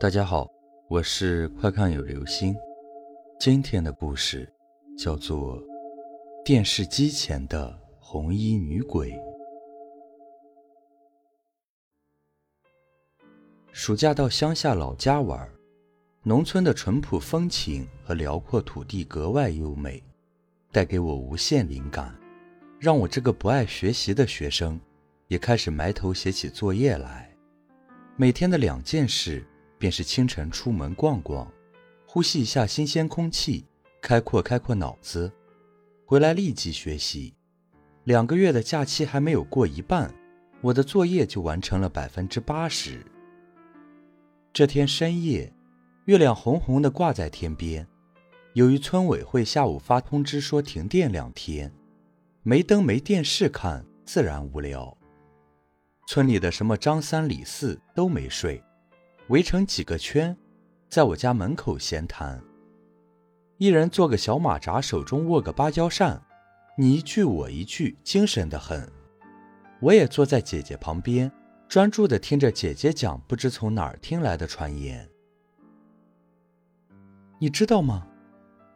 大家好，我是快看有流星。今天的故事叫做《电视机前的红衣女鬼》。暑假到乡下老家玩，农村的淳朴风情和辽阔土地格外优美，带给我无限灵感，让我这个不爱学习的学生也开始埋头写起作业来。每天的两件事。便是清晨出门逛逛，呼吸一下新鲜空气，开阔开阔脑子，回来立即学习。两个月的假期还没有过一半，我的作业就完成了百分之八十。这天深夜，月亮红红的挂在天边。由于村委会下午发通知说停电两天，没灯没电视看，自然无聊。村里的什么张三李四都没睡。围成几个圈，在我家门口闲谈。一人做个小马扎，手中握个芭蕉扇，你一句我一句，精神的很。我也坐在姐姐旁边，专注的听着姐姐讲不知从哪儿听来的传言。你知道吗？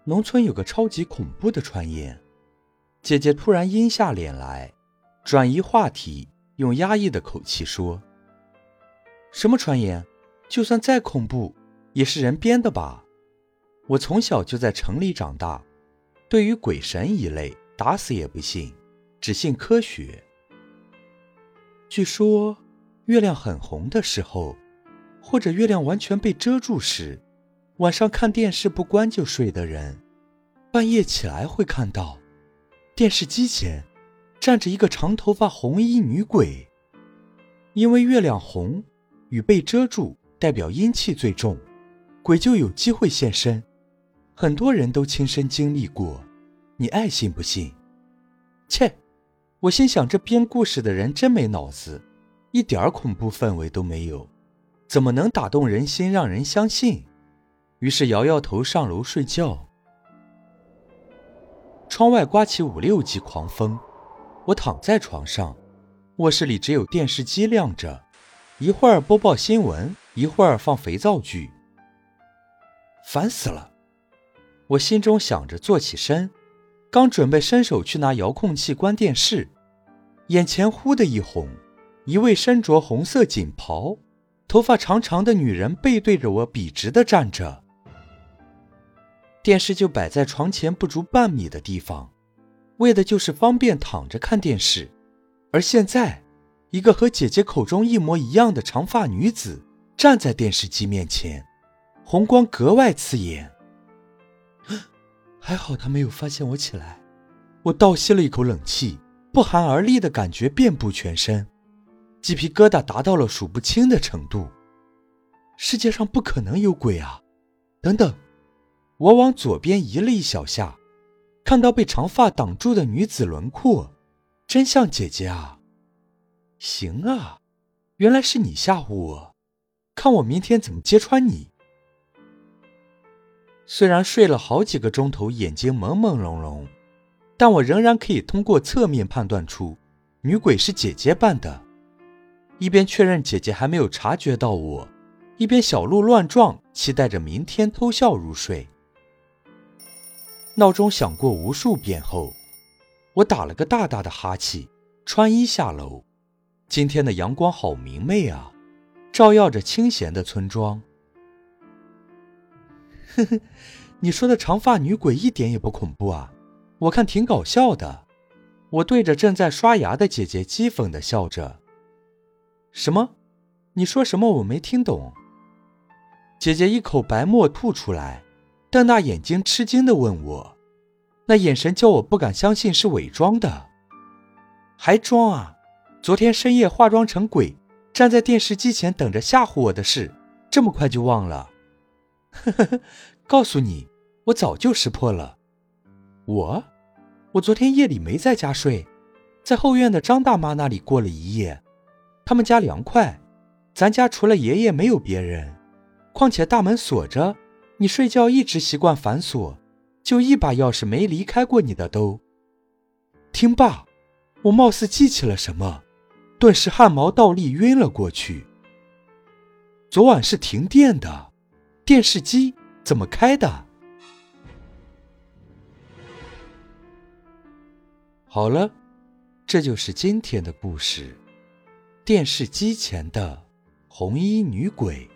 农村有个超级恐怖的传言。姐姐突然阴下脸来，转移话题，用压抑的口气说：“什么传言？”就算再恐怖，也是人编的吧？我从小就在城里长大，对于鬼神一类，打死也不信，只信科学。据说，月亮很红的时候，或者月亮完全被遮住时，晚上看电视不关就睡的人，半夜起来会看到，电视机前站着一个长头发红衣女鬼。因为月亮红与被遮住。代表阴气最重，鬼就有机会现身。很多人都亲身经历过，你爱信不信？切！我心想，这编故事的人真没脑子，一点恐怖氛围都没有，怎么能打动人心，让人相信？于是摇摇头，上楼睡觉。窗外刮起五六级狂风，我躺在床上，卧室里只有电视机亮着，一会儿播报新闻。一会儿放肥皂剧，烦死了！我心中想着，坐起身，刚准备伸手去拿遥控器关电视，眼前忽的一红，一位身着红色锦袍、头发长长的女人背对着我，笔直的站着。电视就摆在床前不足半米的地方，为的就是方便躺着看电视。而现在，一个和姐姐口中一模一样的长发女子。站在电视机面前，红光格外刺眼。还好他没有发现我起来，我倒吸了一口冷气，不寒而栗的感觉遍布全身，鸡皮疙瘩达到了数不清的程度。世界上不可能有鬼啊！等等，我往左边移了一小下，看到被长发挡住的女子轮廓，真像姐姐啊！行啊，原来是你吓唬我。看我明天怎么揭穿你！虽然睡了好几个钟头，眼睛朦朦胧胧，但我仍然可以通过侧面判断出女鬼是姐姐扮的。一边确认姐姐还没有察觉到我，一边小鹿乱撞，期待着明天偷笑入睡。闹钟响过无数遍后，我打了个大大的哈欠，穿衣下楼。今天的阳光好明媚啊！照耀着清闲的村庄。呵呵，你说的长发女鬼一点也不恐怖啊，我看挺搞笑的。我对着正在刷牙的姐姐讥讽的笑着。什么？你说什么？我没听懂。姐姐一口白沫吐出来，瞪大眼睛吃惊的问我，那眼神叫我不敢相信是伪装的。还装啊？昨天深夜化妆成鬼。站在电视机前等着吓唬我的事，这么快就忘了？呵呵呵，告诉你，我早就识破了。我，我昨天夜里没在家睡，在后院的张大妈那里过了一夜。他们家凉快，咱家除了爷爷没有别人。况且大门锁着，你睡觉一直习惯反锁，就一把钥匙没离开过你的兜。听罢，我貌似记起了什么。顿时汗毛倒立，晕了过去。昨晚是停电的，电视机怎么开的？好了，这就是今天的故事：电视机前的红衣女鬼。